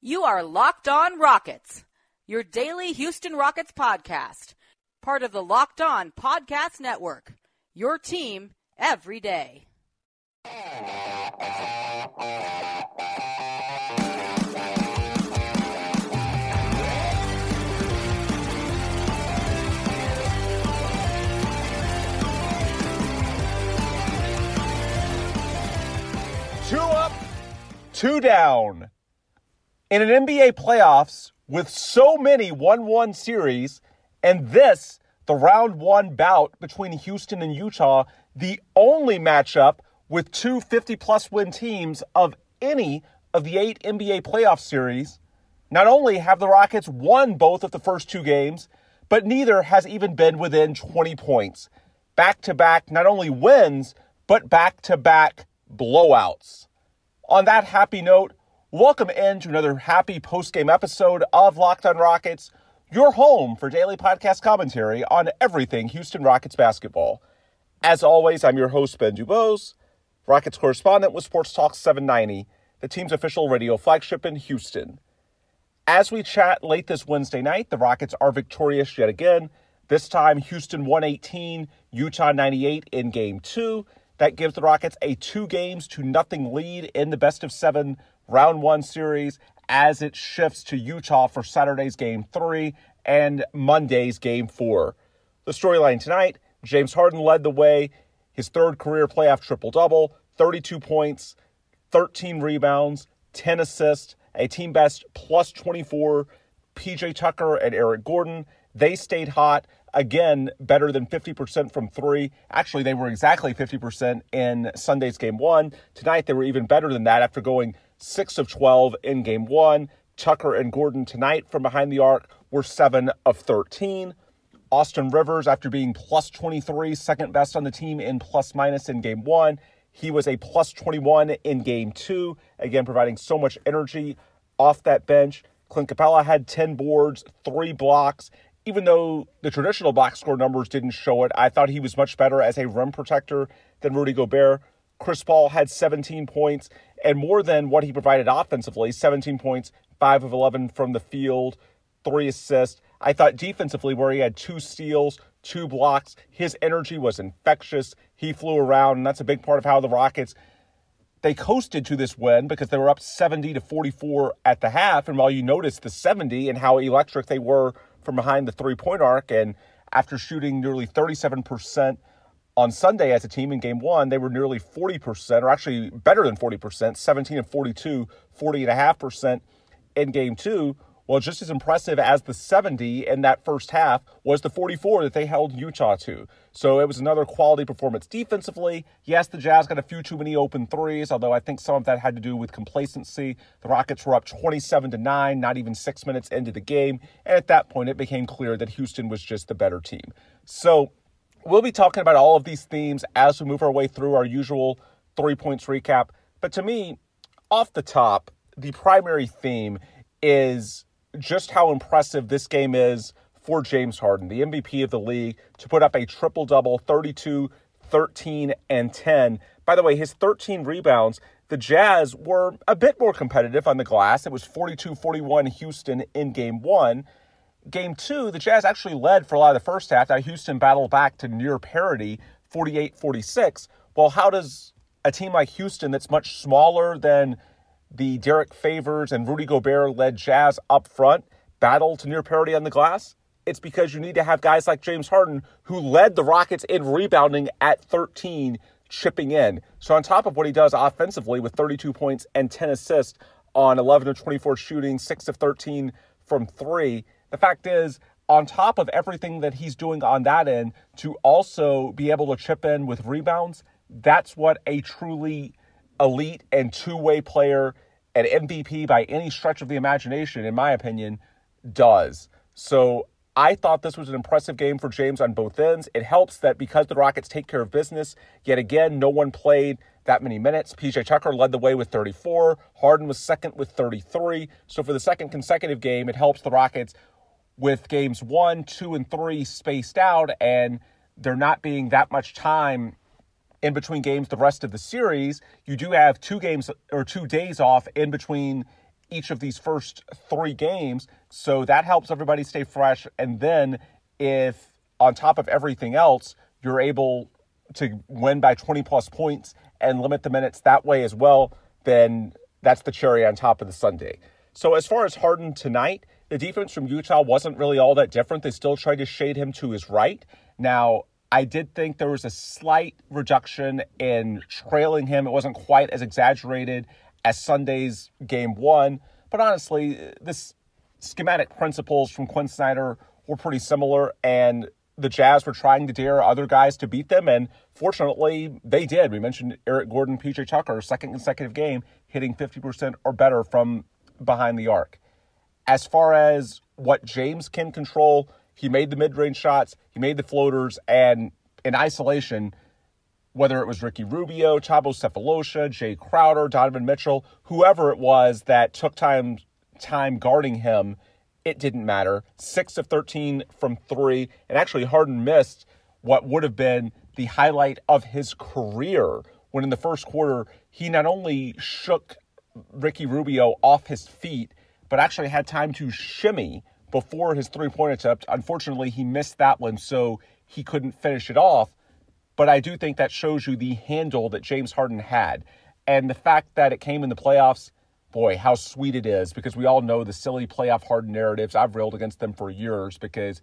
You are Locked On Rockets, your daily Houston Rockets podcast, part of the Locked On Podcast Network. Your team every day. Two up, two down. In an NBA playoffs with so many 1 1 series, and this, the round one bout between Houston and Utah, the only matchup with two 50 plus win teams of any of the eight NBA playoff series, not only have the Rockets won both of the first two games, but neither has even been within 20 points. Back to back, not only wins, but back to back blowouts. On that happy note, welcome in to another happy post-game episode of Locked on Rockets, your home for daily podcast commentary on everything Houston Rockets basketball. As always, I'm your host, Ben Dubose, Rockets correspondent with Sports Talk 790, the team's official radio flagship in Houston. As we chat late this Wednesday night, the Rockets are victorious yet again. This time, Houston 118, Utah 98 in game two. That gives the Rockets a two games to nothing lead in the best of seven round one series as it shifts to Utah for Saturday's game three and Monday's game four. The storyline tonight James Harden led the way, his third career playoff triple double, 32 points, 13 rebounds, 10 assists, a team best plus 24. PJ Tucker and Eric Gordon, they stayed hot again better than 50% from three. Actually, they were exactly 50% in Sunday's game one. Tonight, they were even better than that after going 6 of 12 in game one. Tucker and Gordon tonight from behind the arc were 7 of 13. Austin Rivers, after being plus 23, second best on the team in plus minus in game one, he was a plus 21 in game two, again, providing so much energy off that bench. Clint Capela had 10 boards, three blocks, even though the traditional box score numbers didn't show it, I thought he was much better as a rim protector than Rudy Gobert. Chris Paul had 17 points and more than what he provided offensively 17 points, 5 of 11 from the field, 3 assists. I thought defensively, where he had two steals, two blocks, his energy was infectious. He flew around, and that's a big part of how the Rockets they coasted to this win because they were up 70 to 44 at the half. And while you noticed the 70 and how electric they were from behind the three point arc. And after shooting nearly 37% on Sunday as a team in game one, they were nearly 40%, or actually better than 40%, 17 and 42, 40.5% in game two. Well, just as impressive as the 70 in that first half was the 44 that they held Utah to. So it was another quality performance defensively. Yes, the Jazz got a few too many open threes, although I think some of that had to do with complacency. The Rockets were up 27 to 9, not even six minutes into the game. And at that point, it became clear that Houston was just the better team. So we'll be talking about all of these themes as we move our way through our usual three points recap. But to me, off the top, the primary theme is just how impressive this game is for James Harden, the MVP of the league, to put up a triple double 32, 13, and 10. By the way, his 13 rebounds, the Jazz were a bit more competitive on the glass. It was 42 41 Houston in game one. Game two, the Jazz actually led for a lot of the first half. Now, Houston battled back to near parity, 48 46. Well, how does a team like Houston, that's much smaller than the Derrick Favors and Rudy Gobert led Jazz up front battle to near parity on the glass? It's because you need to have guys like James Harden, who led the Rockets in rebounding at 13, chipping in. So, on top of what he does offensively with 32 points and 10 assists on 11 of 24 shooting, 6 of 13 from three, the fact is, on top of everything that he's doing on that end, to also be able to chip in with rebounds, that's what a truly elite and two way player and MVP by any stretch of the imagination, in my opinion, does. So I thought this was an impressive game for James on both ends. It helps that because the Rockets take care of business, yet again, no one played that many minutes. PJ Tucker led the way with 34. Harden was second with 33. So for the second consecutive game, it helps the Rockets with games one, two, and three spaced out, and there not being that much time in between games the rest of the series. You do have two games or two days off in between each of these first three games. So that helps everybody stay fresh. And then if on top of everything else, you're able to win by 20 plus points and limit the minutes that way as well, then that's the cherry on top of the sundae. So as far as Harden tonight, the defense from Utah wasn't really all that different. They still tried to shade him to his right. Now, I did think there was a slight reduction in trailing him. It wasn't quite as exaggerated as Sunday's game one, but honestly, this schematic principles from Quin Snyder were pretty similar, and the Jazz were trying to dare other guys to beat them, and fortunately, they did. We mentioned Eric Gordon, PJ Tucker, second consecutive game, hitting 50% or better from behind the arc. As far as what James can control, he made the mid range shots, he made the floaters, and in isolation, whether it was Ricky Rubio, Thabo Sefolosha, Jae Crowder, Donovan Mitchell, whoever it was that took time time guarding him, it didn't matter. Six of 13 from three, and actually Harden missed what would have been the highlight of his career when in the first quarter he not only shook Ricky Rubio off his feet, but actually had time to shimmy before his three point attempt. Unfortunately, he missed that one, so he couldn't finish it off. But I do think that shows you the handle that James Harden had. And the fact that it came in the playoffs, boy, how sweet it is because we all know the silly playoff Harden narratives. I've railed against them for years because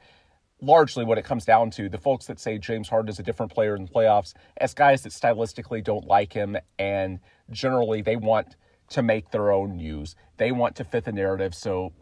largely what it comes down to the folks that say James Harden is a different player in the playoffs as guys that stylistically don't like him and generally they want to make their own news. They want to fit the narrative. So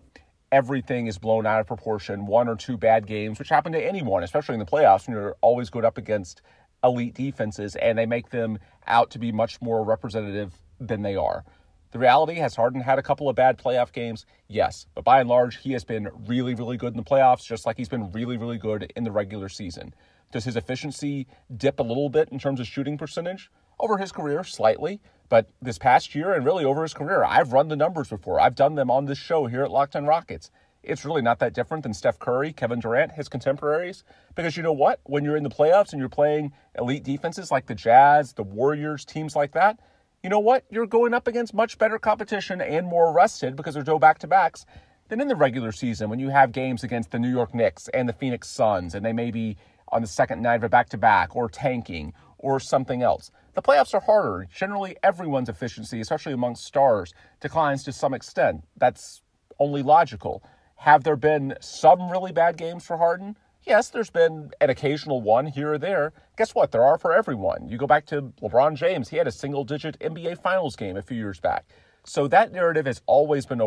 everything is blown out of proportion. One or two bad games, which happen to anyone, especially in the playoffs, when you're always going up against elite defenses, and they make them out to be much more representative than they are. The reality has Harden had a couple of bad playoff games? Yes. But by and large, he has been really, really good in the playoffs, just like he's been really, really good in the regular season. Does his efficiency dip a little bit in terms of shooting percentage? Over his career, slightly. But this past year and really over his career, I've run the numbers before. I've done them on this show here at Locked on Rockets it's really not that different than Steph Curry, Kevin Durant, his contemporaries. Because you know what? When you're in the playoffs and you're playing elite defenses like the Jazz, the Warriors, teams like that, you know what? You're going up against much better competition and more rested because there's no back to backs than in the regular season when you have games against the New York Knicks and the Phoenix Suns and they may be on the second night of a back to back or tanking or something else. The playoffs are harder. Generally, everyone's efficiency, especially amongst stars, declines to some extent. That's only logical. Have there been some really bad games for Harden? Yes, there's been an occasional one here or there. Guess what? There are for everyone. You go back to LeBron James, he had a single digit NBA Finals game a few years back. So that narrative has always been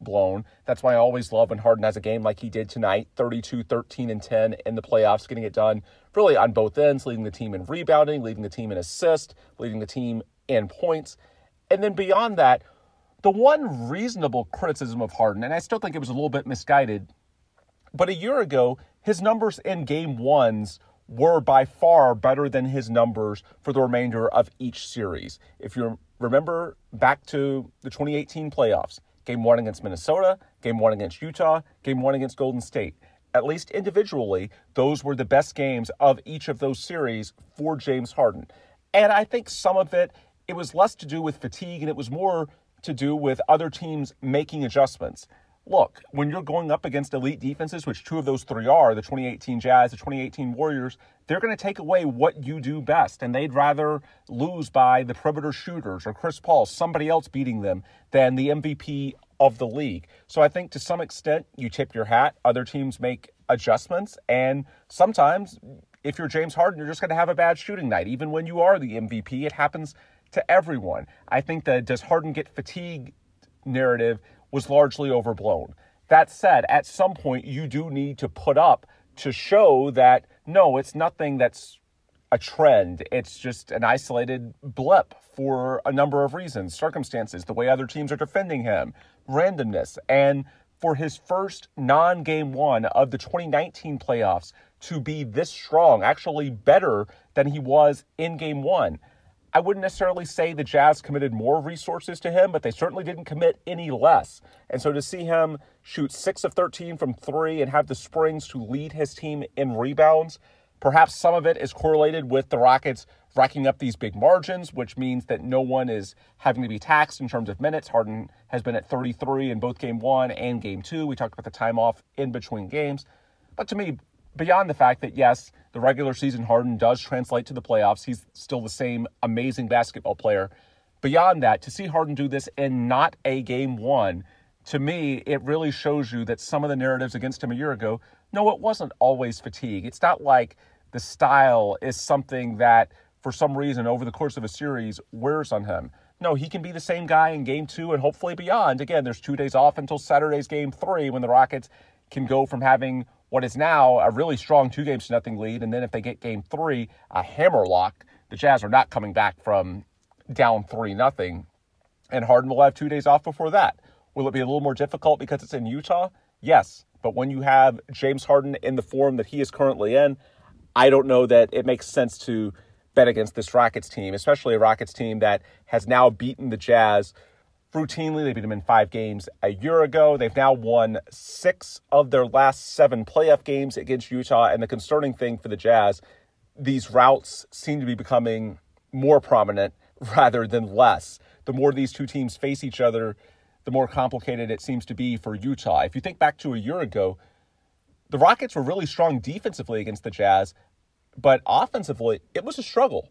overblown. That's why I always love when Harden has a game like he did tonight 32, 13, and 10 in the playoffs, getting it done really on both ends, leading the team in rebounding, leading the team in assist, leading the team in points. And then beyond that, the one reasonable criticism of Harden, and I still think it was a little bit misguided, but a year ago, his numbers in game ones were by far better than his numbers for the remainder of each series. If you remember back to the 2018 playoffs, game one against Minnesota, game one against Utah, game one against Golden State. At least individually, those were the best games of each of those series for James Harden. And I think some of it, it was less to do with fatigue and it was more to do with other teams making adjustments. Look, when you're going up against elite defenses, which two of those three are the 2018 Jazz, the 2018 Warriors, they're going to take away what you do best. And they'd rather lose by the perimeter shooters or Chris Paul, somebody else beating them, than the MVP of the league. So I think to some extent, you tip your hat. Other teams make adjustments. And sometimes, if you're James Harden, you're just going to have a bad shooting night. Even when you are the MVP, it happens to everyone. I think the does Harden get fatigue narrative was largely overblown. That said, at some point you do need to put up to show that no, it's nothing that's a trend. It's just an isolated blip for a number of reasons, circumstances, the way other teams are defending him, randomness, and for his first non game one of the 2019 playoffs to be this strong, actually better than he was in game one. I wouldn't necessarily say the Jazz committed more resources to him, but they certainly didn't commit any less. And so to see him shoot 6 of 13 from 3 and have the springs to lead his team in rebounds, Perhaps some of it is correlated with the Rockets racking up these big margins, which means that no one is having to be taxed in terms of minutes. Harden has been at 33 in both game one and game two. We talked about the time off in between games. But to me, beyond the fact that, yes, the regular season Harden does translate to the playoffs, he's still the same amazing basketball player. Beyond that, to see Harden do this in not a game one, to me, it really shows you that some of the narratives against him a year ago no, it wasn't always fatigue. It's not like the style is something that, for some reason, over the course of a series, wears on him. No, he can be the same guy in game two and hopefully beyond. Again, there's two days off until Saturday's game three when the Rockets can go from having what is now a really strong two games to nothing lead. And then if they get game three, a hammer lock. the Jazz are not coming back from down three nothing. And Harden will have two days off before that. Will it be a little more difficult because it's in Utah? Yes. But when you have James Harden in the form that he is currently in, I don't know that it makes sense to bet against this Rockets team, especially a Rockets team that has now beaten the Jazz routinely. They beat them in five games a year ago. They've now won six of their last seven playoff games against Utah. And the concerning thing for the Jazz, these routes seem to be becoming more prominent rather than less. The more these two teams face each other, the more complicated it seems to be for Utah. If you think back to a year ago, the Rockets were really strong defensively against the Jazz, but offensively, it was a struggle.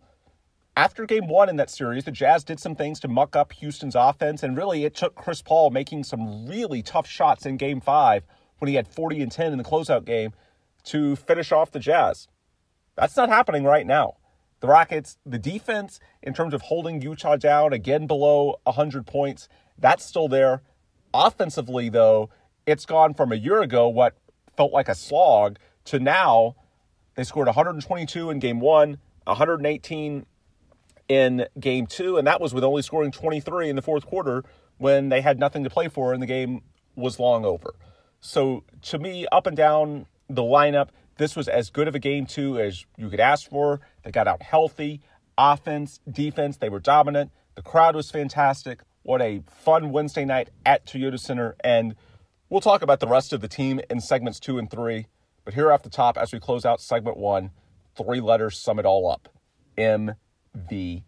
After game one in that series, the Jazz did some things to muck up Houston's offense, and really it took Chris Paul making some really tough shots in game five when he had 40 and 10 in the closeout game to finish off the Jazz. That's not happening right now. The Rockets, the defense, in terms of holding Utah down again below 100 points, that's still there. Offensively, though, it's gone from a year ago, what felt like a slog, to now they scored 122 in game one, 118 in game two, and that was with only scoring 23 in the fourth quarter when they had nothing to play for and the game was long over. So to me, up and down the lineup, this was as good of a game two as you could ask for. They got out healthy. Offense, defense, they were dominant. The crowd was fantastic. What a fun Wednesday night at Toyota Center. And we'll talk about the rest of the team in segments two and three. But here off the top, as we close out segment one, three letters sum it all up MVP.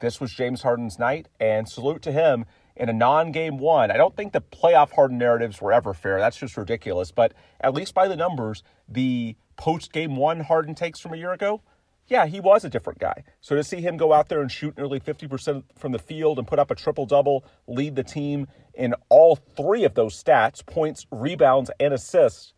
This was James Harden's night, and salute to him in a non game one. I don't think the playoff Harden narratives were ever fair. That's just ridiculous. But at least by the numbers, the post game one Harden takes from a year ago, yeah, he was a different guy. So to see him go out there and shoot nearly 50% from the field and put up a triple double, lead the team in all three of those stats points, rebounds, and assists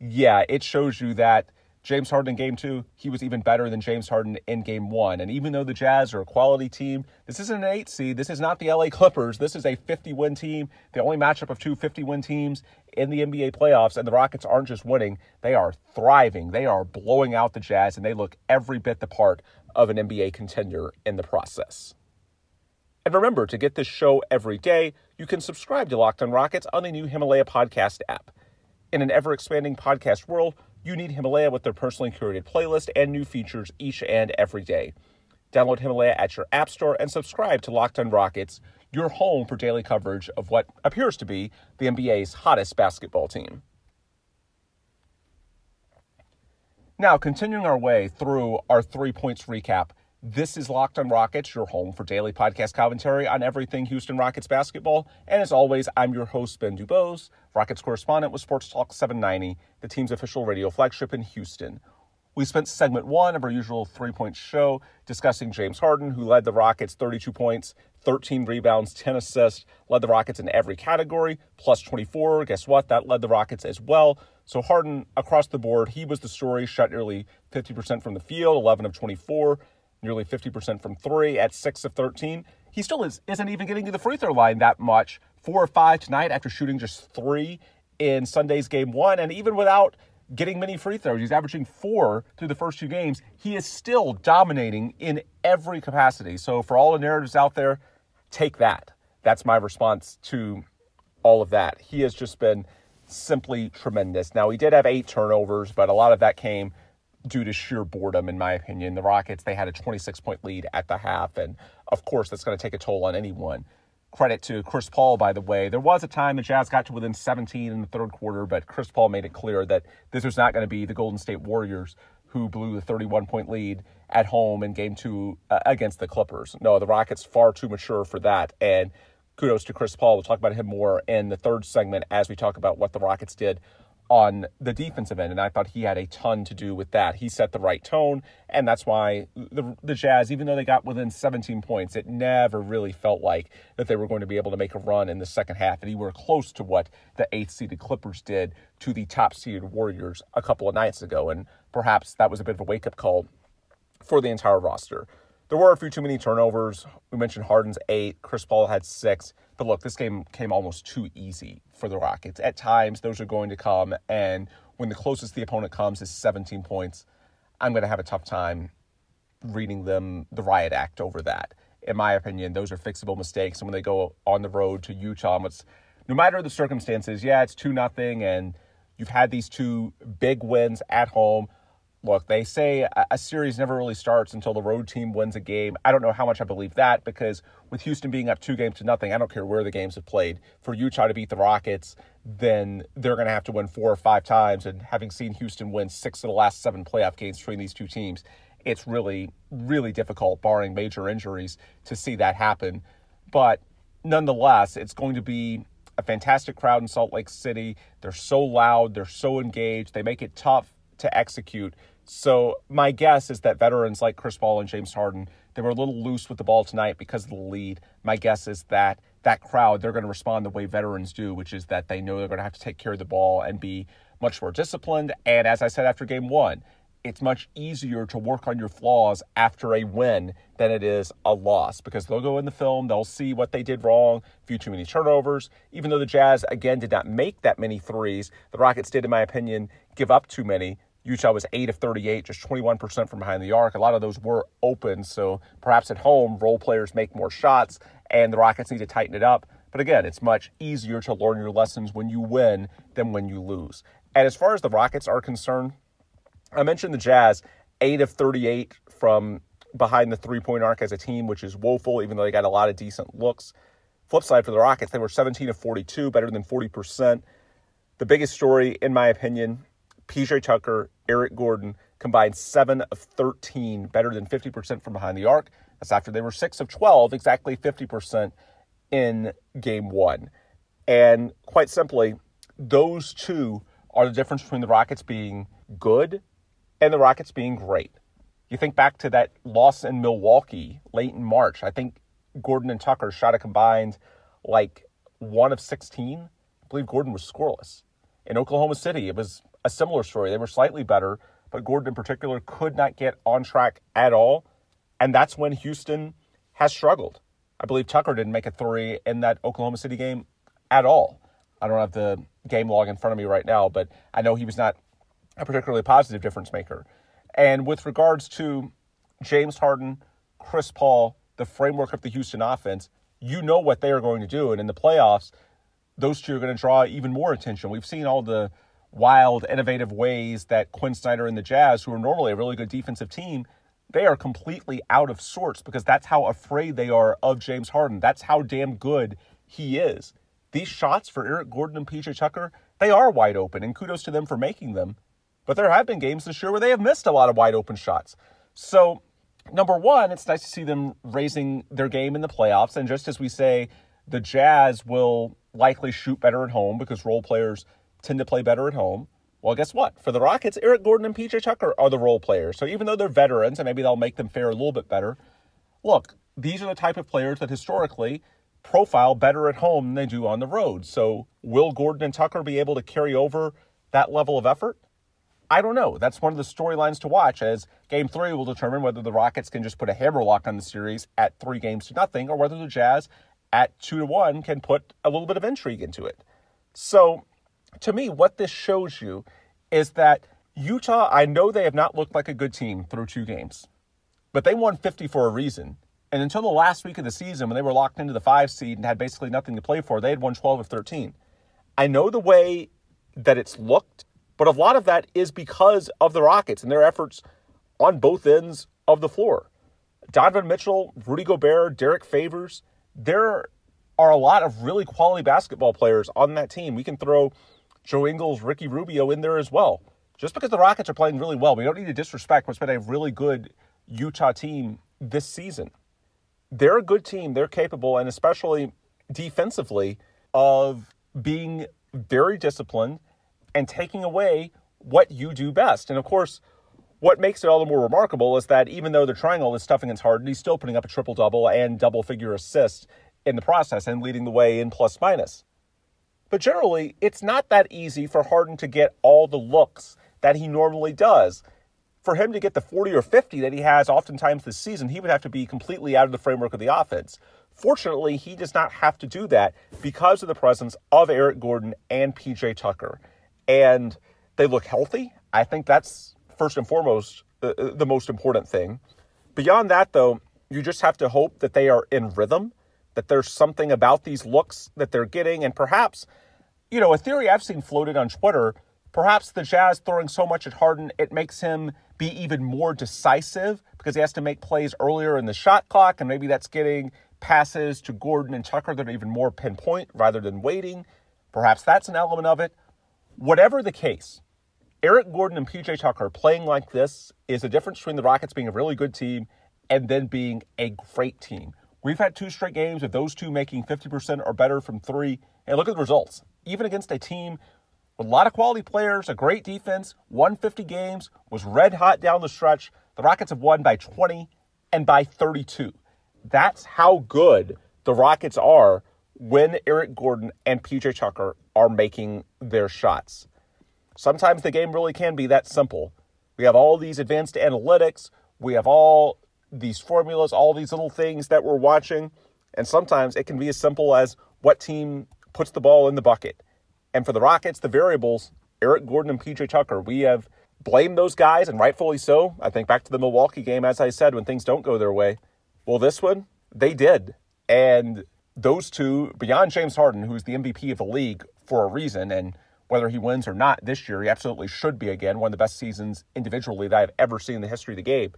yeah, it shows you that James Harden in game two, he was even better than James Harden in game one. And even though the Jazz are a quality team, this isn't an eight seed. This is not the LA Clippers. This is a 50 win team, the only matchup of two 50 win teams in the NBA playoffs. And the Rockets aren't just winning, they are thriving. They are blowing out the Jazz, and they look every bit the part of an NBA contender in the process. And remember, to get this show every day, you can subscribe to Locked on Rockets on the new Himalaya podcast app. In an ever expanding podcast world, you need Himalaya with their personally curated playlist and new features each and every day. Download Himalaya at your app store and subscribe to Locked on Rockets, your home for daily coverage of what appears to be the NBA's hottest basketball team. Now, continuing our way through our three points recap, this is Locked on Rockets, your home for daily podcast commentary on everything Houston Rockets basketball. And as always, I'm your host, Ben Dubose, Rockets correspondent with Sports Talk 790, the team's official radio flagship in Houston. We spent segment one of our usual three point show discussing James Harden, who led the Rockets 32 points, 13 rebounds, 10 assists, led the Rockets in every category, plus 24. Guess what? That led the Rockets as well. So Harden, across the board, he was the story, shot nearly 50% from the field, 11 of 24 nearly 50% from three at six of 13. He still is, isn't even getting to the free throw line that much. Four or five tonight after shooting just three in Sunday's game one. And even without getting many free throws, he's averaging four through the first two games. He is still dominating in every capacity. So for all the narratives out there, take that. That's my response to all of that. He has just been simply tremendous. Now, he did have eight turnovers, but a lot of that came due to sheer boredom, in my opinion. The Rockets, they had a 26 point lead at the half, and of course, that's going to take a toll on anyone. Credit to Chris Paul, by the way. There was a time the Jazz got to within 17 in the third quarter, but Chris Paul made it clear that this was not going to be the Golden State Warriors who blew the 31 point lead at home in game two uh, against the Clippers. No, the Rockets far too mature for that. And kudos to Chris Paul. We'll talk about him more in the third segment as we talk about what the Rockets did on the defensive end, and I thought he had a ton to do with that. He set the right tone, and that's why the the Jazz, even though they got within 17 points, it never really felt like that they were going to be able to make a run in the second half, and he were close to what the eighth seeded Clippers did to the top seeded Warriors a couple of nights ago, and perhaps that was a bit of a wake up call for the entire roster. There were a few too many turnovers. We mentioned Harden's eight, Chris Paul had six. But look, this game came almost too easy for the Rockets. At times, those are going to come, and when the closest the opponent comes is 17 points, I'm going to have a tough time reading them the riot act over that. In my opinion, those are fixable mistakes. And when they go on the road to Utah, it's, no matter the circumstances, yeah, it's 2 nothing, and you've had these two big wins at home look, they say a series never really starts until the road team wins a game. I don't know how much I believe that because with Houston being up two games to nothing, I don't care where the games have played. For Utah to beat the Rockets, then they're going to have to win four or five times. And having seen Houston win six of the last seven playoff games between these two teams, it's really, really difficult, barring major injuries, to see that happen. But nonetheless, it's going to be a fantastic crowd in Salt Lake City. They're so loud, they're so engaged, they make it tough to execute. So my guess is that veterans like Chris Paul and James Harden, they were a little loose with the ball tonight because of the lead. My guess is that that crowd, they're going to respond the way veterans do, which is that they know they're going to have to take care of the ball and be much more disciplined. And as I said after game one, it's much easier to work on your flaws after a win than it is a loss because they'll go in the film, they'll see what they did wrong, a few too many turnovers. Even though the Jazz, again, did not make that many threes, the Rockets did, in my opinion, give up too many. Utah was 8 of 38, just 21% from behind the arc. A lot of those were open, so perhaps at home, role players make more shots, and the Rockets need to tighten it up. But again, it's much easier to learn your lessons when you win than when you lose. And as far as the Rockets are concerned, I mentioned the Jazz, 8 of 38 from behind the three point arc as a team, which is woeful, even though they got a lot of decent looks. Flip side for the Rockets, they were 17 of 42, better than 40%. The biggest story, in my opinion, PJ Tucker, Eric Gordon combined 7 of 13, better than 50% from behind the arc. That's after they were 6 of 12, exactly 50% in game one. And quite simply, those two are the difference between the Rockets being good and the Rockets being great. You think back to that loss in Milwaukee late in March. I think Gordon and Tucker shot a combined like one of 16. I believe Gordon was scoreless. In Oklahoma City, it was a similar story. They were slightly better, but Gordon in particular could not get on track at all. And that's when Houston has struggled. I believe Tucker didn't make a three in that Oklahoma City game at all. I don't have the game log in front of me right now, but I know he was not a particularly positive difference maker. And with regards to James Harden, Chris Paul, the framework of the Houston offense, you know what they are going to do. And in the playoffs, those two are going to draw even more attention. We've seen all the wild, innovative ways that Quin Snyder and the Jazz, who are normally a really good defensive team, they are completely out of sorts because that's how afraid they are of James Harden. That's how damn good he is. These shots for Eric Gordon and PJ Tucker, they are wide open, and kudos to them for making them. But there have been games this year where they have missed a lot of wide open shots. So, number one, it's nice to see them raising their game in the playoffs. And just as we say, the Jazz will likely shoot better at home because role players tend to play better at home. Well, guess what? For the Rockets, Eric Gordon and PJ Tucker are the role players. So even though they're veterans and maybe they'll make them fare a little bit better, look, these are the type of players that historically profile better at home than they do on the road. So will Gordon and Tucker be able to carry over that level of effort? I don't know. That's one of the storylines to watch as game three will determine whether the Rockets can just put a hammerlock on the series at three games to nothing or whether the Jazz at two to one can put a little bit of intrigue into it. So to me, what this shows you is that Utah, I know they have not looked like a good team through two games, but they won 50 for a reason. And until the last week of the season, when they were locked into the five seed and had basically nothing to play for, they had won 12 of 13. I know the way that it's looked, but a lot of that is because of the Rockets and their efforts on both ends of the floor. Donovan Mitchell, Rudy Gobert, Derrick Favors, they're are a lot of really quality basketball players on that team. We can throw Joe Ingles, Ricky Rubio in there as well. Just because the Rockets are playing really well, we don't need to disrespect what's been a really good Utah team this season. They're a good team. They're capable, and especially defensively, of being very disciplined and taking away what you do best. And of course, what makes it all the more remarkable is that even though they're trying all this stuff against Harden, he's still putting up a triple double and double figure assists in the process and leading the way in plus minus. But generally, it's not that easy for Harden to get all the looks that he normally does. For him to get the 40 or 50 that he has oftentimes this season, he would have to be completely out of the framework of the offense. Fortunately, he does not have to do that because of the presence of Eric Gordon and PJ Tucker. And they look healthy. I think that's first and foremost uh, uh, the most important thing. Beyond that, though, you just have to hope that they are in rhythm, that there's something about these looks that they're getting, and perhaps, you know, a theory I've seen floated on Twitter perhaps the Jazz throwing so much at Harden, it makes him be even more decisive because he has to make plays earlier in the shot clock, and maybe that's getting passes to Gordon and Tucker that are even more pinpoint rather than waiting. Perhaps that's an element of it. Whatever the case, Eric Gordon and PJ Tucker playing like this is the difference between the Rockets being a really good team and then being a great team. We've had two straight games of those two making 50% or better from three. And look at the results. Even against a team with a lot of quality players, a great defense, won 50 games, was red hot down the stretch. The Rockets have won by 20 and by 32. That's how good the Rockets are when Eric Gordon and PJ Tucker are making their shots. Sometimes the game really can be that simple. We have all these advanced analytics, we have all these formulas, all these little things that we're watching, and sometimes it can be as simple as what team puts the ball in the bucket. And for the Rockets, the variables, Eric Gordon and PJ Tucker, we have blamed those guys, and rightfully so. I think back to the Milwaukee game, as I said, when things don't go their way. Well, this one, they did. And those two, beyond James Harden, who's the MVP of the league for a reason, and whether he wins or not this year, he absolutely should be again. One of the best seasons individually that I've ever seen in the history of the game.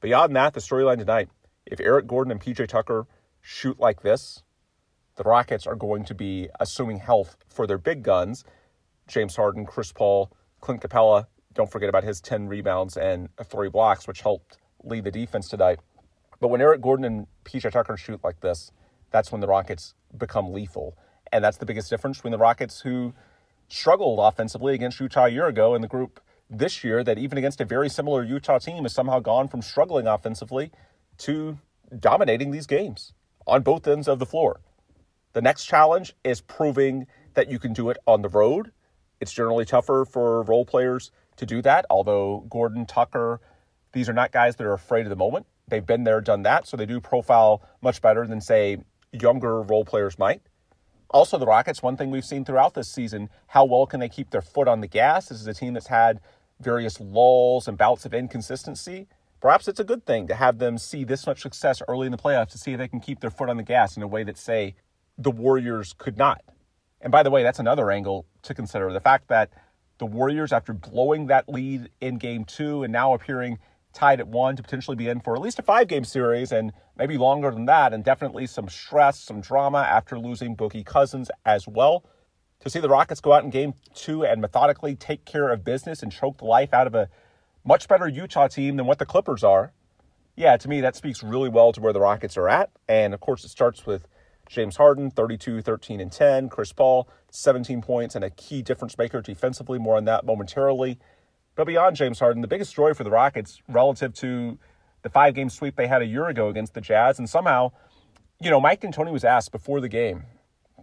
Beyond that, the storyline tonight if Eric Gordon and PJ Tucker shoot like this, the Rockets are going to be assuming health for their big guns James Harden, Chris Paul, Clint Capela. Don't forget about his 10 rebounds and three blocks, which helped lead the defense tonight. But when Eric Gordon and PJ Tucker shoot like this, that's when the Rockets become lethal. And that's the biggest difference between the Rockets who struggled offensively against Utah a year ago and the group this year that even against a very similar Utah team has somehow gone from struggling offensively to dominating these games on both ends of the floor. The next challenge is proving that you can do it on the road. It's generally tougher for role players to do that, although Gordon, Tucker, these are not guys that are afraid of the moment. They've been there, done that, so they do profile much better than, say, younger role players might. Also, the Rockets, one thing we've seen throughout this season, how well can they keep their foot on the gas? This is a team that's had various lulls and bouts of inconsistency. Perhaps it's a good thing to have them see this much success early in the playoffs to see if they can keep their foot on the gas in a way that, say, the Warriors could not. And by the way, that's another angle to consider. The fact that the Warriors, after blowing that lead in game two and now appearing tied at one to potentially be in for at least a five game series and maybe longer than that, and definitely some stress, some drama after losing Boogie Cousins as well. To see the Rockets go out in game two and methodically take care of business and choke the life out of a much better Utah team than what the Clippers are, yeah, to me, that speaks really well to where the Rockets are at. And of course, it starts with James Harden, 32, 13, and 10. Chris Paul, 17 points and a key difference maker defensively. More on that momentarily. But beyond James Harden, the biggest story for the Rockets relative to the five game sweep they had a year ago against the Jazz, and somehow, you know, Mike D'Antoni was asked before the game,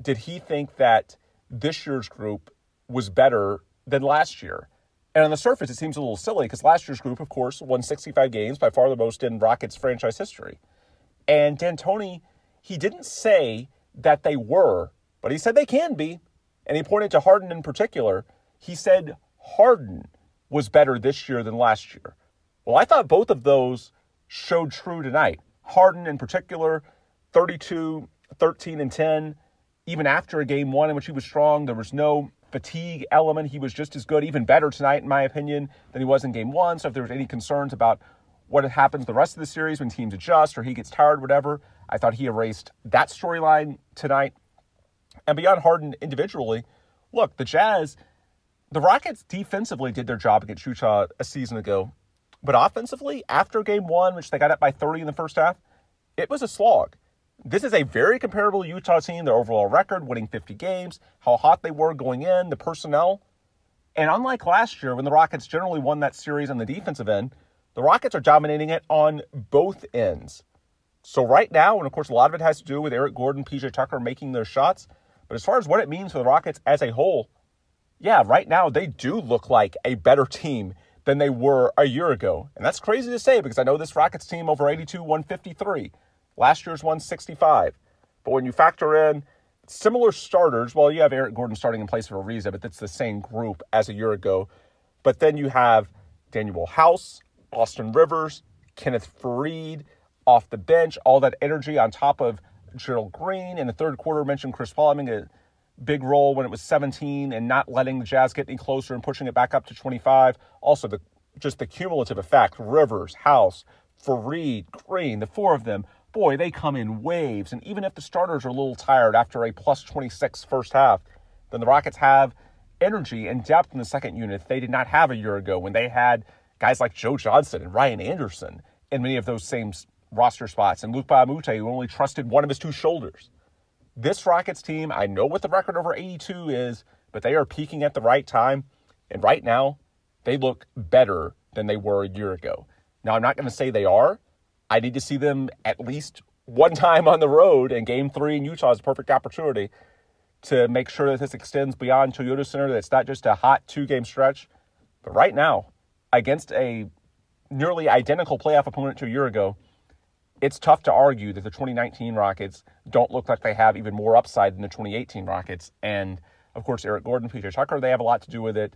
did he think that this year's group was better than last year? And on the surface, it seems a little silly because last year's group, of course, won 65 games, by far the most in Rockets franchise history. And D'Antoni, he didn't say that they were, but he said they can be. And he pointed to Harden in particular. He said Harden was better this year than last year. Well, I thought both of those showed true tonight. Harden in particular, 32, 13, and 10. Even after a game one in which he was strong, there was no fatigue element. He was just as good, even better tonight, in my opinion, than he was in game one. So if there was any concerns about what happens the rest of the series when teams adjust or he gets tired, whatever, I thought he erased that storyline tonight. And beyond Harden individually, look, the Jazz, the Rockets defensively did their job against Utah a season ago. But offensively, after game one, which they got up by 30 in the first half, it was a slog. This is a very comparable Utah team, their overall record, winning 50 games, how hot they were going in, the personnel. And unlike last year, when the Rockets generally won that series on the defensive end, the Rockets are dominating it on both ends. So, right now, and of course, a lot of it has to do with Eric Gordon, PJ Tucker making their shots. But as far as what it means for the Rockets as a whole, yeah, right now they do look like a better team than they were a year ago. And that's crazy to say because I know this Rockets team over 82 153. Last year's 165. But when you factor in similar starters, well, you have Eric Gordon starting in place of Ariza, but that's the same group as a year ago. But then you have Danuel House, Austin Rivers, Kenneth Faried off the bench, all that energy on top of Gerald Green. In the third quarter, mentioned Chris Paul having a big role when it was 17 and not letting the Jazz get any closer and pushing it back up to 25. Also, the just the cumulative effect Rivers, House, Faried, Green, the four of them boy, they come in waves. And even if the starters are a little tired after a plus 26 first half, then the Rockets have energy and depth in the second unit they did not have a year ago when they had guys like Joe Johnson and Ryan Anderson in many of those same roster spots, and Luke Moute, who only trusted one of his two shoulders. This Rockets team, I know what the record over 82 is, but they are peaking at the right time. And right now, they look better than they were a year ago. Now, I'm not going to say they are, I need to see them at least one time on the road, and game three in Utah is a perfect opportunity to make sure that this extends beyond Toyota Center, that it's not just a hot two game stretch. But right now, against a nearly identical playoff opponent to a year ago, it's tough to argue that the 2019 Rockets don't look like they have even more upside than the 2018 Rockets. And of course, Eric Gordon, PJ Tucker, they have a lot to do with it.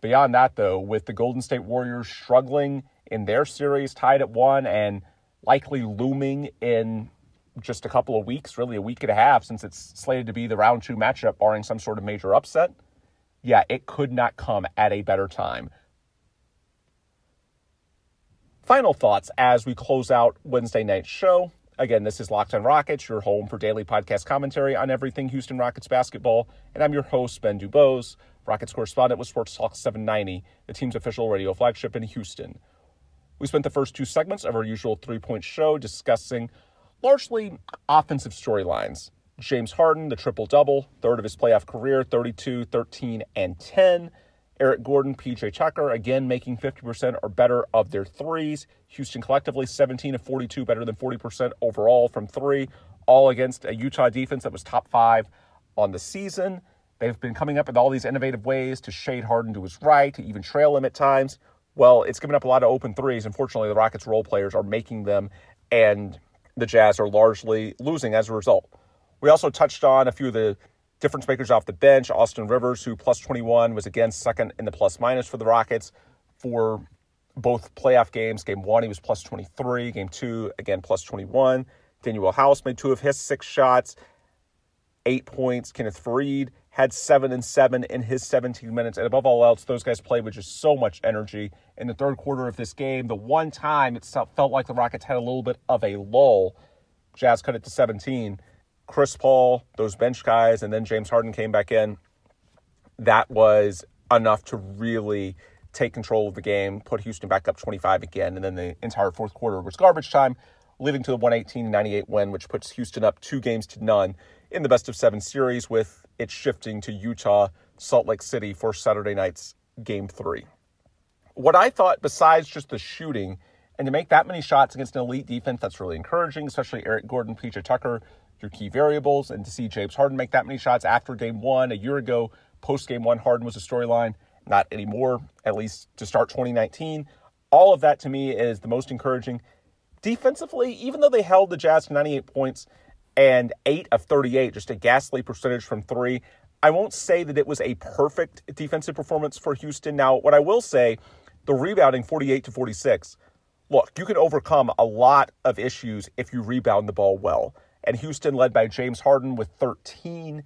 Beyond that, though, with the Golden State Warriors struggling in their series, tied at one, and likely looming in just a couple of weeks, really a week and a half, since it's slated to be the round two matchup, barring some sort of major upset. Yeah, it could not come at a better time. Final thoughts as we close out Wednesday night's show. Again, this is Locked on Rockets, your home for daily podcast commentary on everything Houston Rockets basketball. And I'm your host, Ben Dubose, Rockets correspondent with Sports Talk 790, the team's official radio flagship in Houston. We spent the first two segments of our usual three point show discussing largely offensive storylines. James Harden, the triple double, third of his playoff career, 32, 13, and 10. Eric Gordon, PJ Tucker, again making 50% or better of their threes. Houston collectively 17 of 42, better than 40% overall from three, all against a Utah defense that was top five on the season. They've been coming up with all these innovative ways to shade Harden to his right, to even trail him at times. Well, it's given up a lot of open threes. Unfortunately, the Rockets role players are making them, and the Jazz are largely losing as a result. We also touched on a few of the difference makers off the bench. Austin Rivers, who plus 21, was again second in the plus minus for the Rockets for both playoff games. Game one, he was plus 23. Game two, again, plus 21. Danuel House made two of his six shots, eight points. Kenneth Faried had seven and seven in his 17 minutes. And above all else, those guys played with just so much energy in the third quarter of this game. The one time it felt like the Rockets had a little bit of a lull, Jazz cut it to 17. Chris Paul, those bench guys, and then James Harden came back in. That was enough to really take control of the game, put Houston back up 25 again, and then the entire fourth quarter was garbage time, leading to the 118 98 win, which puts Houston up two games to none in the best of seven series with it shifting to Utah, Salt Lake City for Saturday night's game three. What I thought, besides just the shooting, and to make that many shots against an elite defense, that's really encouraging, especially Eric Gordon, PJ Tucker, your key variables, and to see James Harden make that many shots after game one a year ago, post game one, Harden was a storyline, not anymore, at least to start 2019. All of that to me is the most encouraging. Defensively, even though they held the Jazz to 98 points, and 8 of 38, just a ghastly percentage from three. I won't say that it was a perfect defensive performance for Houston. Now, what I will say, the rebounding 48 to 46. Look, you can overcome a lot of issues if you rebound the ball well. And Houston, led by James Harden with 13,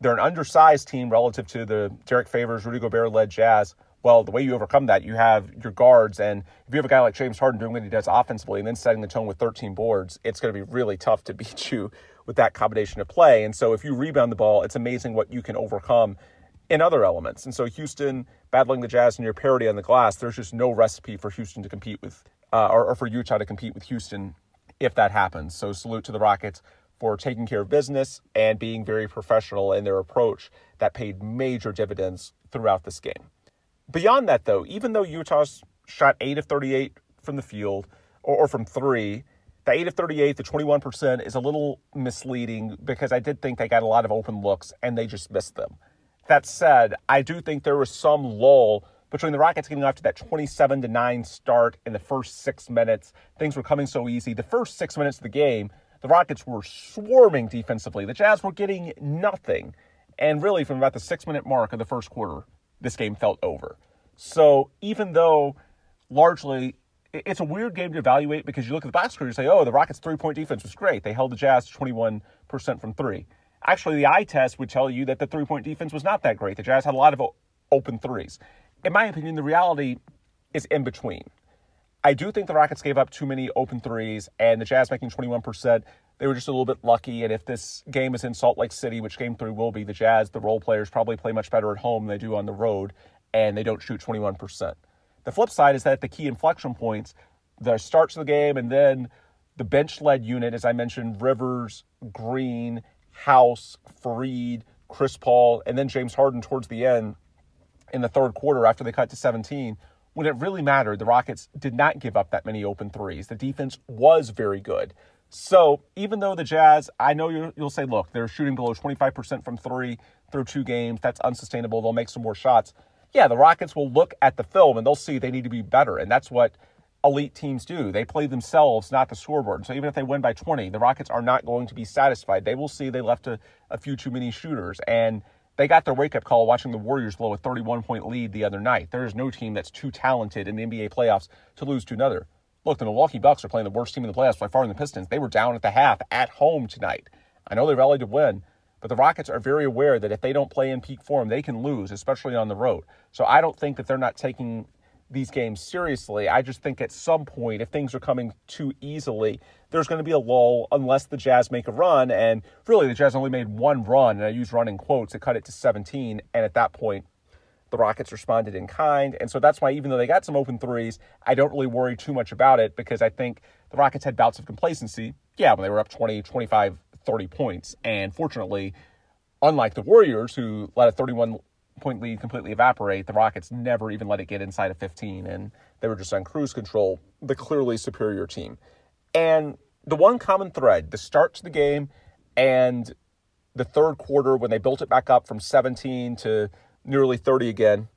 they're an undersized team relative to the Derrick Favors, Rudy Gobert led Jazz. Well, the way you overcome that, you have your guards, and if you have a guy like James Harden doing what he does offensively and then setting the tone with 13 boards, it's going to be really tough to beat you with that combination of play. And so if you rebound the ball, it's amazing what you can overcome in other elements. And so Houston battling the Jazz near parity on the glass, there's just no recipe for Houston to compete with, uh, or, or for Utah to compete with Houston if that happens. So salute to the Rockets for taking care of business and being very professional in their approach that paid major dividends throughout this game. Beyond that, though, even though Utah's shot 8 of 38 from the field or, or from three, the 8 of 38, the 21% is a little misleading because I did think they got a lot of open looks and they just missed them. That said, I do think there was some lull between the Rockets getting off to that 27 to 9 start in the first six minutes. Things were coming so easy. The first six minutes of the game, the Rockets were swarming defensively. The Jazz were getting nothing. And really, from about the six minute mark of the first quarter, this game felt over. So even though largely it's a weird game to evaluate because you look at the box score and say, oh, the Rockets' three point defense was great. They held the Jazz to 21% from three. Actually, the eye test would tell you that the three point defense was not that great. The Jazz had a lot of open threes. In my opinion, the reality is in between. I do think the Rockets gave up too many open threes, and the Jazz making 21%. They were just a little bit lucky. And if this game is in Salt Lake City, which game three will be, the Jazz, the role players probably play much better at home than they do on the road, and they don't shoot 21%. The flip side is that the key inflection points, the starts of the game, and then the bench led unit, as I mentioned, Rivers, Green, House, Faried, Chris Paul, and then James Harden towards the end in the third quarter after they cut to 17. When it really mattered, the Rockets did not give up that many open threes. The defense was very good. So even though the Jazz, I know you'll say, look, they're shooting below 25% from three through two games. That's unsustainable. They'll make some more shots. Yeah, the Rockets will look at the film and they'll see they need to be better. And that's what elite teams do. They play themselves, not the scoreboard. So even if they win by 20, the Rockets are not going to be satisfied. They will see they left a, a few too many shooters. And they got their wake up call watching the Warriors blow a 31 point lead the other night. There is no team that's too talented in the NBA playoffs to lose to another. Look, the Milwaukee Bucks are playing the worst team in the playoffs by far in the Pistons. They were down at the half at home tonight. I know they rallied to win, but the Rockets are very aware that if they don't play in peak form, they can lose, especially on the road. So I don't think that they're not taking these games seriously. I just think at some point, if things are coming too easily, there's going to be a lull unless the Jazz make a run. And really, the Jazz only made one run, and I use run in quotes, to cut it to 17. And at that point, the Rockets responded in kind. And so that's why, even though they got some open threes, I don't really worry too much about it because I think the Rockets had bouts of complacency. Yeah, when they were up 20, 25, 30 points. And fortunately, unlike the Warriors, who let a 31 point lead completely evaporate, the Rockets never even let it get inside of 15, and they were just on cruise control, the clearly superior team. And the one common thread, the start to the game and the third quarter when they built it back up from 17 to nearly 30 again,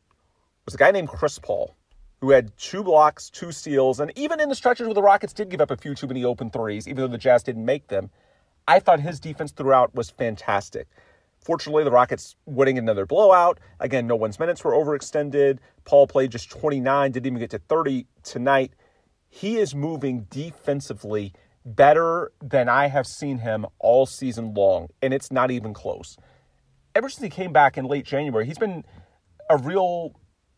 was a guy named Chris Paul, who had two blocks, two steals, and even in the stretches where the Rockets did give up a few too many open threes, even though the Jazz didn't make them, I thought his defense throughout was fantastic. Fortunately, the Rockets winning another blowout. Again, no one's minutes were overextended. Paul played just 29, didn't even get to 30 tonight. He is moving defensively better than I have seen him all season long, and it's not even close. Ever since he came back in late January, he's been a real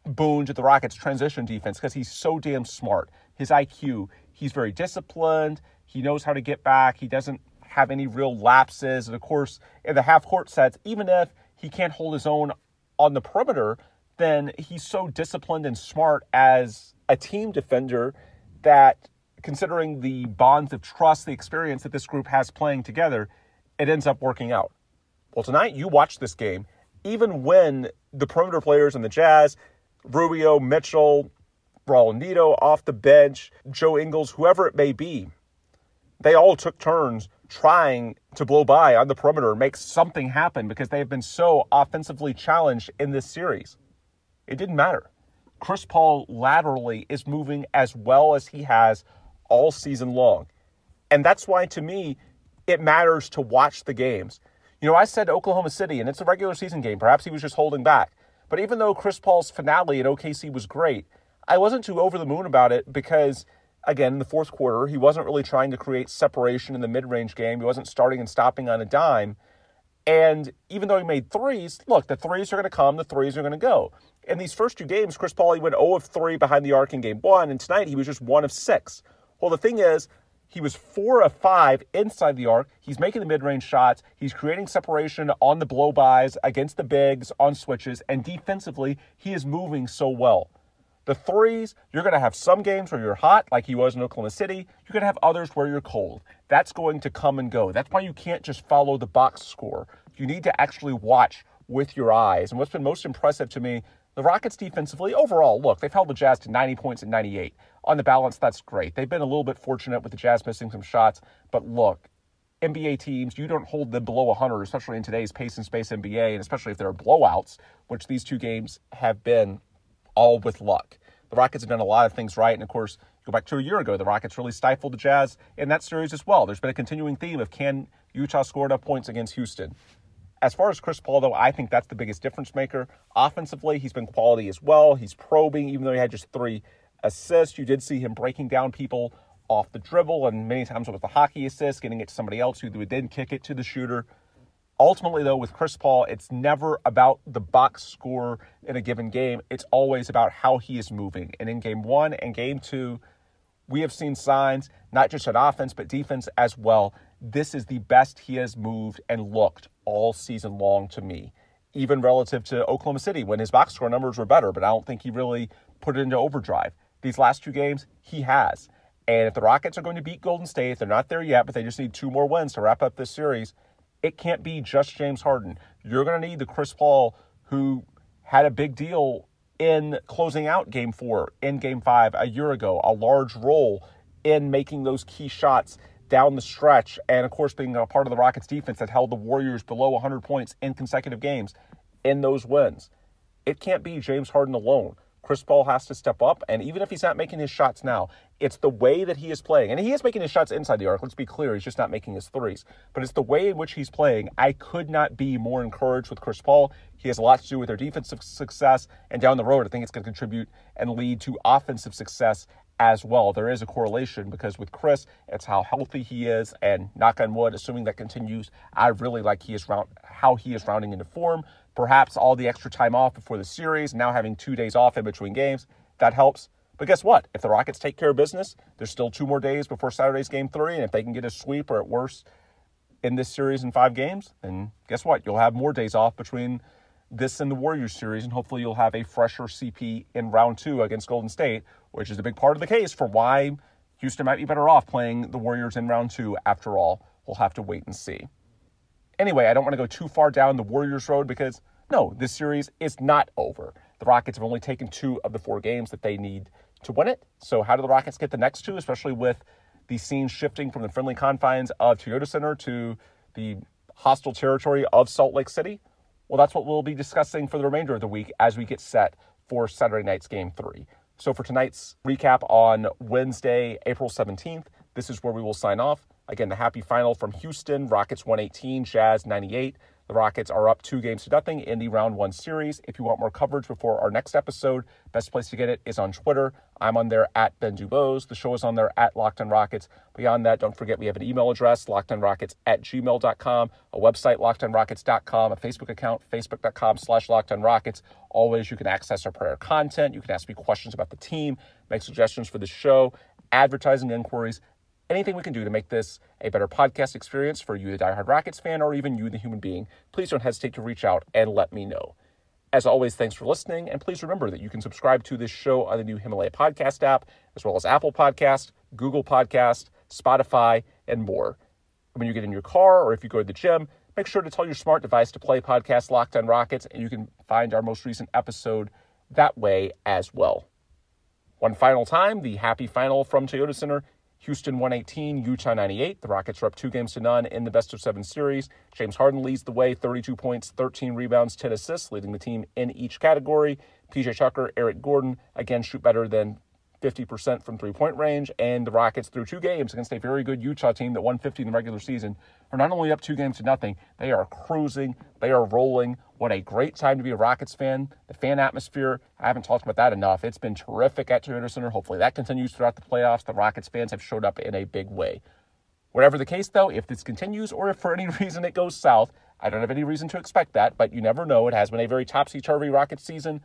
boon to the Rockets' transition defense because he's so damn smart. His IQ, he's very disciplined. He knows how to get back. He doesn't have any real lapses. And of course, in the half court sets, even if he can't hold his own on the perimeter, then he's so disciplined and smart as a team defender that considering the bonds of trust, the experience that this group has playing together, it ends up working out. Well, tonight you watch this game, even when the perimeter players in the Jazz, Rubio, Mitchell, Neto off the bench, Joe Ingles, whoever it may be, they all took turns trying to blow by on the perimeter, make something happen because they have been so offensively challenged in this series. It didn't matter. Chris Paul laterally is moving as well as he has all season long. And that's why, to me, it matters to watch the games. You know, I said Oklahoma City, and it's a regular season game. Perhaps he was just holding back. But even though Chris Paul's finale at OKC was great, I wasn't too over the moon about it because again, in the fourth quarter, he wasn't really trying to create separation in the mid range game. He wasn't starting and stopping on a dime. And even though he made threes, look, the threes are going to come, the threes are going to go. In these first two games, Chris Paul, he went 0 of 3 behind the arc in game one, and tonight he was just 1 of 6. Well, the thing is, he was 4 of 5 inside the arc. He's making the mid range shots. He's creating separation on the blow bys against the bigs, on switches, and defensively, he is moving so well. The threes, you're going to have some games where you're hot, like he was in Oklahoma City. You're going to have others where you're cold. That's going to come and go. That's why you can't just follow the box score. You need to actually watch with your eyes. And what's been most impressive to me, the Rockets defensively, overall, look, they've held the Jazz to 90 points and 98. On the balance, that's great. They've been a little bit fortunate with the Jazz missing some shots, but look, NBA teams, you don't hold them below 100, especially in today's pace and space NBA, and especially if there are blowouts, which these two games have been all with luck. The Rockets have done a lot of things right. And of course, go back to a year ago, the Rockets really stifled the Jazz in that series as well. There's been a continuing theme of can Utah score enough points against Houston? As far as Chris Paul, though, I think that's the biggest difference maker. Offensively, he's been quality as well. He's probing, even though he had just three assists. You did see him breaking down people off the dribble, and many times it was the hockey assist, getting it to somebody else who would then kick it to the shooter. Ultimately, though, with Chris Paul, it's never about the box score in a given game. It's always about how he is moving. And in game one and game two, we have seen signs, not just on offense, but defense as well. This is the best he has moved and looked all season long to me, even relative to Oklahoma City when his box score numbers were better, but I don't think he really put it into overdrive. These last two games, he has. And if the Rockets are going to beat Golden State, they're not there yet, but they just need two more wins to wrap up this series it can't be just James Harden. You're going to need the Chris Paul who had a big deal in closing out game four, in game five a year ago, a large role in making those key shots down the stretch. And of course, being a part of the Rockets defense that held the Warriors below 100 points in consecutive games in those wins. It can't be James Harden alone. Chris Paul has to step up. And even if he's not making his shots now, it's the way that he is playing. And he is making his shots inside the arc. Let's be clear. He's just not making his threes. But it's the way in which he's playing. I could not be more encouraged with Chris Paul. He has a lot to do with their defensive success. And down the road, I think it's going to contribute and lead to offensive success as well. There is a correlation because with Chris, it's how healthy he is, and knock on wood, assuming that continues, I really like he is round, how he is rounding into form. Perhaps all the extra time off before the series, now having two days off in between games, that helps. But guess what? If the Rockets take care of business, there's still two more days before Saturday's game three, and if they can get a sweep or at worst in this series in five games, then guess what? You'll have more days off between this and the Warriors series, and hopefully you'll have a fresher CP in round two against Golden State, which is a big part of the case for why Houston might be better off playing the Warriors in round two. After all, we'll have to wait and see. Anyway, I don't want to go too far down the Warriors road because no, this series is not over. The Rockets have only taken two of the four games that they need to win it. So, how do the Rockets get the next two, especially with the scene shifting from the friendly confines of Toyota Center to the hostile territory of Salt Lake City? Well, that's what we'll be discussing for the remainder of the week as we get set for Saturday night's game three. So, for tonight's recap on Wednesday, April 17th, this is where we will sign off. Again, the happy final from Houston Rockets 118, Jazz 98. The Rockets are up two games to nothing in the round one series. If you want more coverage before our next episode, best place to get it is on Twitter. I'm on there at Ben Dubose. The show is on there at Locked on Rockets. Beyond that, don't forget we have an email address, lockedonrockets at gmail.com, a website, lockedonrockets.com, a Facebook account, facebook.com slash lockedonrockets. Always, you can access our prior content. You can ask me questions about the team, make suggestions for the show, advertising inquiries, anything we can do to make this a better podcast experience for you, the diehard Rockets fan, or even you, the human being, please don't hesitate to reach out and let me know. As always, thanks for listening, and please remember that you can subscribe to this show on the new Himalaya podcast app, as well as Apple Podcast, Google Podcast, Spotify, and more. When you get in your car or if you go to the gym, make sure to tell your smart device to play podcast Locked on Rockets, and you can find our most recent episode that way as well. One final time, the happy final from Toyota Center Houston 118, Utah 98. The Rockets are up two games to none in the best of seven series. James Harden leads the way, 32 points, 13 rebounds, 10 assists, leading the team in each category. PJ Tucker, Eric Gordon, again, shoot better than 50% from three point range. And the Rockets, through two games against a very good Utah team that won 50 in the regular season, are not only up two games to nothing, they are cruising, they are rolling. What a great time to be a Rockets fan. The fan atmosphere, I haven't talked about that enough. It's been terrific at Toyota Center. Hopefully that continues throughout the playoffs. The Rockets fans have showed up in a big way. Whatever the case, though, if this continues or if for any reason it goes south, I don't have any reason to expect that, but you never know. It has been a very topsy turvy Rockets season.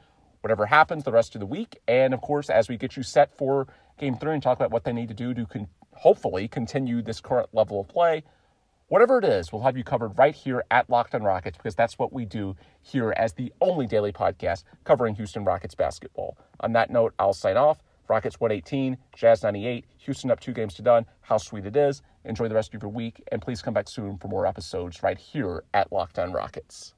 Whatever happens the rest of the week, and of course, as we get you set for game three and talk about what they need to do to con- hopefully continue this current level of play, whatever it is, we'll have you covered right here at Locked on Rockets because that's what we do here as the only daily podcast covering Houston Rockets basketball. On that note, I'll sign off. Rockets 118, Jazz 98, Houston up two games to done. How sweet it is. Enjoy the rest of your week, and please come back soon for more episodes right here at Locked On Rockets.